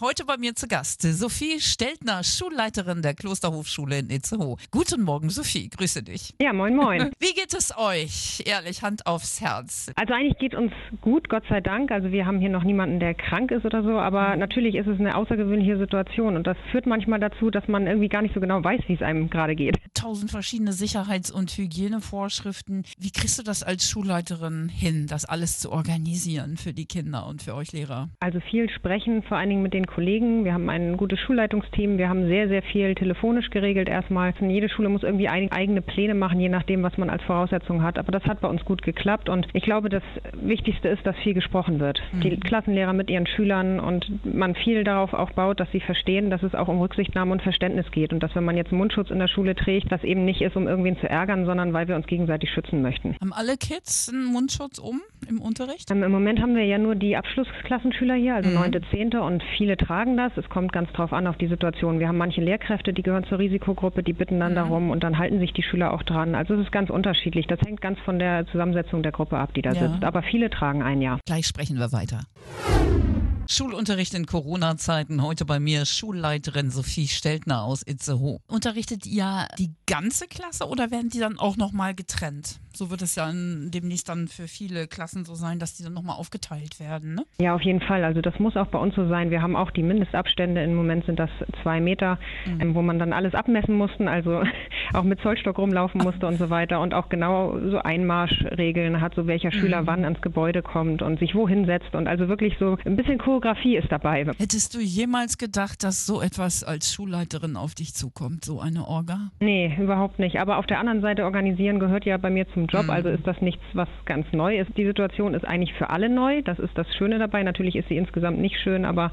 Heute bei mir zu Gast Sophie Steltner, Schulleiterin der Klosterhofschule in Itzehoe. Guten Morgen, Sophie, grüße dich. Ja, moin, moin. Wie geht es euch? Ehrlich, Hand aufs Herz. Also eigentlich geht uns gut, Gott sei Dank. Also wir haben hier noch niemanden, der krank ist oder so, aber natürlich ist es eine außergewöhnliche Situation und das führt manchmal dazu, dass man irgendwie gar nicht so genau weiß, wie es einem gerade geht. Tausend verschiedene Sicherheits- und Hygienevorschriften. Wie kriegst du das als Schulleiterin hin, das alles zu organisieren für die Kinder und für euch Lehrer? Also viel sprechen, vor allen Dingen mit den Kollegen. Wir haben ein gutes Schulleitungsteam. Wir haben sehr, sehr viel telefonisch geregelt erstmal. Jede Schule muss irgendwie eigene Pläne machen, je nachdem, was man als Voraussetzung hat. Aber das hat bei uns gut geklappt. Und ich glaube, das Wichtigste ist, dass viel gesprochen wird. Mhm. Die Klassenlehrer mit ihren Schülern und man viel darauf auch baut, dass sie verstehen, dass es auch um Rücksichtnahme und Verständnis geht. Und dass, wenn man jetzt Mundschutz in der Schule trägt, das eben nicht ist, um irgendwen zu ärgern, sondern weil wir uns gegenseitig schützen möchten. Haben alle Kids einen Mundschutz um im Unterricht? Ähm, Im Moment haben wir ja nur die Abschlussklassenschüler hier, also mhm. 9., 10. und viele tragen das. Es kommt ganz drauf an, auf die Situation. Wir haben manche Lehrkräfte, die gehören zur Risikogruppe, die bitten dann mhm. darum und dann halten sich die Schüler auch dran. Also es ist ganz unterschiedlich. Das hängt ganz von der Zusammensetzung der Gruppe ab, die da ja. sitzt. Aber viele tragen ein Jahr. Gleich sprechen wir weiter. Schulunterricht in Corona-Zeiten. Heute bei mir Schulleiterin Sophie Steltner aus Itzehoe. Unterrichtet ihr die ganze Klasse oder werden die dann auch nochmal getrennt? So wird es ja demnächst dann für viele Klassen so sein, dass die dann nochmal aufgeteilt werden. Ne? Ja, auf jeden Fall. Also das muss auch bei uns so sein. Wir haben auch die Mindestabstände. Im Moment sind das zwei Meter, mhm. ähm, wo man dann alles abmessen mussten. Also auch mit Zollstock rumlaufen musste und so weiter. Und auch genau so Einmarschregeln hat, so welcher Schüler mhm. wann ans Gebäude kommt und sich wohin setzt. Und also wirklich so ein bisschen Choreografie ist dabei. Hättest du jemals gedacht, dass so etwas als Schulleiterin auf dich zukommt, so eine Orga? Nee, überhaupt nicht. Aber auf der anderen Seite organisieren gehört ja bei mir zum Job, mhm. also ist das nichts, was ganz neu ist. Die Situation ist eigentlich für alle neu. Das ist das Schöne dabei. Natürlich ist sie insgesamt nicht schön, aber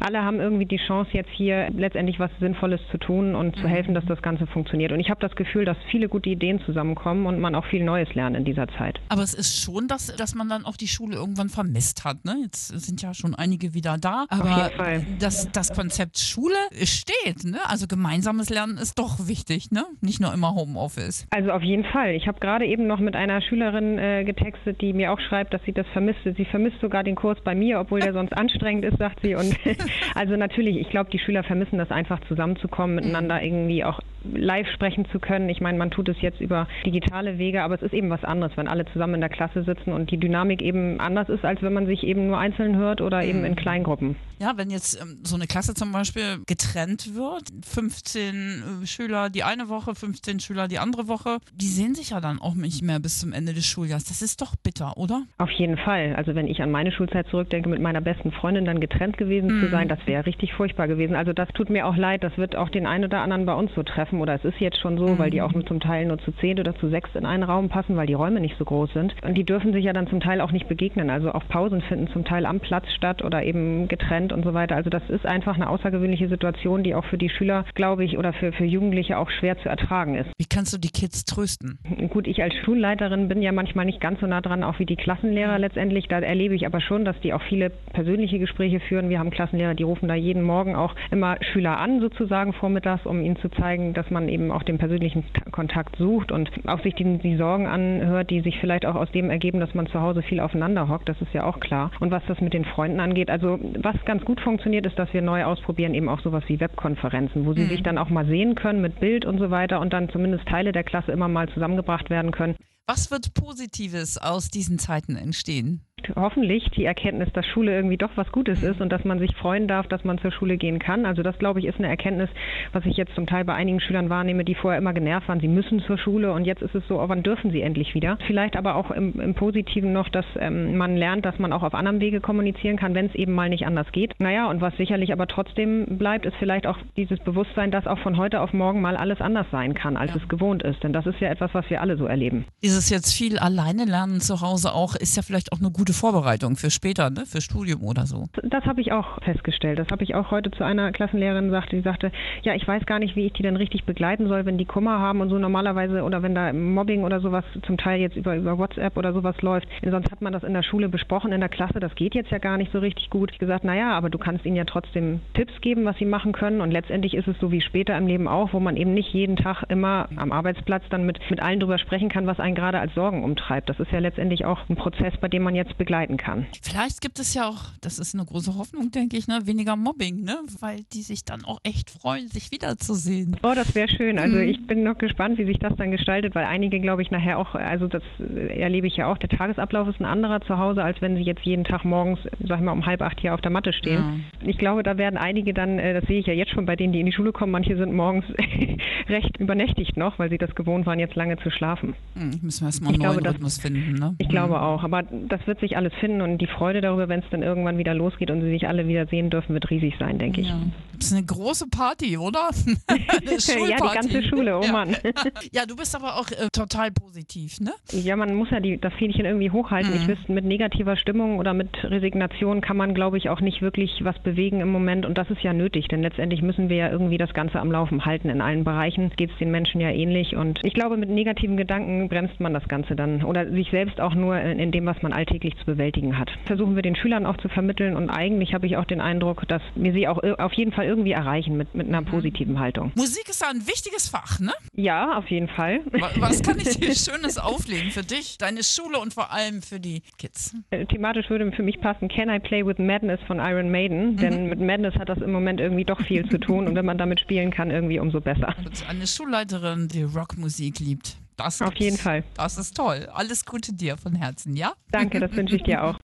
alle haben irgendwie die Chance, jetzt hier letztendlich was Sinnvolles zu tun und zu mhm. helfen, dass das Ganze funktioniert. Und ich habe das Gefühl, dass viele gute Ideen zusammenkommen und man auch viel Neues lernt in dieser Zeit. Aber es ist schon, dass, dass man dann auch die Schule irgendwann vermisst hat. Ne? Jetzt sind ja schon einige wieder da, aber das, das Konzept Schule steht. Ne? Also gemeinsames Lernen ist doch wichtig, ne? nicht nur immer Homeoffice. Also auf jeden Fall. Ich habe gerade eben noch noch mit einer Schülerin äh, getextet, die mir auch schreibt, dass sie das vermisst. Sie vermisst sogar den Kurs bei mir, obwohl der sonst anstrengend ist, sagt sie. Und also natürlich, ich glaube, die Schüler vermissen das einfach zusammenzukommen, miteinander irgendwie auch live sprechen zu können. Ich meine, man tut es jetzt über digitale Wege, aber es ist eben was anderes, wenn alle zusammen in der Klasse sitzen und die Dynamik eben anders ist, als wenn man sich eben nur einzeln hört oder eben in mhm. Kleingruppen. Ja, wenn jetzt ähm, so eine Klasse zum Beispiel getrennt wird, 15 äh, Schüler die eine Woche, 15 Schüler die andere Woche, die sehen sich ja dann auch nicht mehr bis zum Ende des Schuljahres. Das ist doch bitter, oder? Auf jeden Fall. Also wenn ich an meine Schulzeit zurückdenke, mit meiner besten Freundin dann getrennt gewesen mhm. zu sein, das wäre richtig furchtbar gewesen. Also das tut mir auch leid. Das wird auch den einen oder anderen bei uns so treffen oder es ist jetzt schon so, mhm. weil die auch nur zum Teil nur zu zehn oder zu sechs in einen Raum passen, weil die Räume nicht so groß sind. Und die dürfen sich ja dann zum Teil auch nicht begegnen. Also auch Pausen finden zum Teil am Platz statt oder eben getrennt und so weiter. Also das ist einfach eine außergewöhnliche Situation, die auch für die Schüler, glaube ich, oder für, für Jugendliche auch schwer zu ertragen ist. Wie kannst du die Kids trösten? Gut, ich als Schulleiterin bin ja manchmal nicht ganz so nah dran, auch wie die Klassenlehrer mhm. letztendlich. Da erlebe ich aber schon, dass die auch viele persönliche Gespräche führen. Wir haben Klassenlehrer, die rufen da jeden Morgen auch immer Schüler an, sozusagen vormittags, um ihnen zu zeigen, dass man eben auch den persönlichen Kontakt sucht und auch sich die, die Sorgen anhört, die sich vielleicht auch aus dem ergeben, dass man zu Hause viel aufeinander hockt. Das ist ja auch klar. Und was das mit den Freunden angeht, also was ganz gut funktioniert, ist, dass wir neu ausprobieren, eben auch sowas wie Webkonferenzen, wo sie mhm. sich dann auch mal sehen können mit Bild und so weiter und dann zumindest Teile der Klasse immer mal zusammengebracht werden können. Was wird Positives aus diesen Zeiten entstehen? Hoffentlich die Erkenntnis, dass Schule irgendwie doch was Gutes ist und dass man sich freuen darf, dass man zur Schule gehen kann. Also das, glaube ich, ist eine Erkenntnis, was ich jetzt zum Teil bei einigen Schülern wahrnehme, die vorher immer genervt waren, sie müssen zur Schule und jetzt ist es so, oh, wann dürfen sie endlich wieder? Vielleicht aber auch im, im Positiven noch, dass ähm, man lernt, dass man auch auf anderem Wege kommunizieren kann, wenn es eben mal nicht anders geht. Naja, und was sicherlich aber trotzdem bleibt, ist vielleicht auch dieses Bewusstsein, dass auch von heute auf morgen mal alles anders sein kann, als ja. es gewohnt ist. Denn das ist ja etwas, was wir alle so erleben. Dieses jetzt viel alleine lernen zu Hause auch, ist ja vielleicht auch eine gute Vorbereitung für später, ne? für Studium oder so. Das habe ich auch festgestellt. Das habe ich auch heute zu einer Klassenlehrerin gesagt, die sagte, ja, ich weiß gar nicht, wie ich die denn richtig begleiten soll, wenn die Kummer haben und so normalerweise oder wenn da Mobbing oder sowas zum Teil jetzt über, über WhatsApp oder sowas läuft. Sonst hat man das in der Schule besprochen, in der Klasse, das geht jetzt ja gar nicht so richtig gut. Ich gesagt, naja, aber du kannst ihnen ja trotzdem Tipps geben, was sie machen können und letztendlich ist es so wie später im Leben auch, wo man eben nicht jeden Tag immer am Arbeitsplatz dann mit, mit allen drüber sprechen kann, was einen gerade als Sorgen umtreibt. Das ist ja letztendlich auch ein Prozess, bei dem man jetzt begleiten kann. Vielleicht gibt es ja auch, das ist eine große Hoffnung, denke ich, ne, weniger Mobbing, ne? weil die sich dann auch echt freuen, sich wiederzusehen. Oh, das wäre schön. Also mhm. ich bin noch gespannt, wie sich das dann gestaltet, weil einige, glaube ich, nachher auch, also das erlebe ich ja auch, der Tagesablauf ist ein anderer zu Hause, als wenn sie jetzt jeden Tag morgens, sag ich mal, um halb acht hier auf der Matte stehen. Ja. Ich glaube, da werden einige dann, äh, das sehe ich ja jetzt schon bei denen, die in die Schule kommen, manche sind morgens recht übernächtigt noch, weil sie das gewohnt waren, jetzt lange zu schlafen. Mhm, müssen wir erstmal einen neuen glaube, Rhythmus das, finden. Ne? Ich mhm. glaube auch, aber das wird sich alles finden und die Freude darüber, wenn es dann irgendwann wieder losgeht und sie sich alle wieder sehen dürfen, wird riesig sein, denke ich. Ja. Das ist eine große Party, oder? ja, die ganze Schule, oh ja. Mann. ja, du bist aber auch äh, total positiv, ne? Ja, man muss ja die, das Fähnchen irgendwie hochhalten. Mhm. Ich wüsste, mit negativer Stimmung oder mit Resignation kann man, glaube ich, auch nicht wirklich was bewegen im Moment und das ist ja nötig, denn letztendlich müssen wir ja irgendwie das Ganze am Laufen halten. In allen Bereichen geht es den Menschen ja ähnlich und ich glaube, mit negativen Gedanken bremst man das Ganze dann oder sich selbst auch nur in, in dem, was man alltäglich zu bewältigen hat. Versuchen wir den Schülern auch zu vermitteln und eigentlich habe ich auch den Eindruck, dass wir sie auch auf jeden Fall irgendwie erreichen mit, mit einer mhm. positiven Haltung. Musik ist ein wichtiges Fach, ne? Ja, auf jeden Fall. Was kann ich dir Schönes auflegen für dich, deine Schule und vor allem für die Kids? Äh, thematisch würde für mich passen Can I Play with Madness von Iron Maiden, denn mhm. mit Madness hat das im Moment irgendwie doch viel zu tun und wenn man damit spielen kann, irgendwie umso besser. Eine Schulleiterin, die Rockmusik liebt. Das Auf jeden Fall. Das ist toll. Alles Gute dir von Herzen, ja? Danke, das wünsche ich dir auch.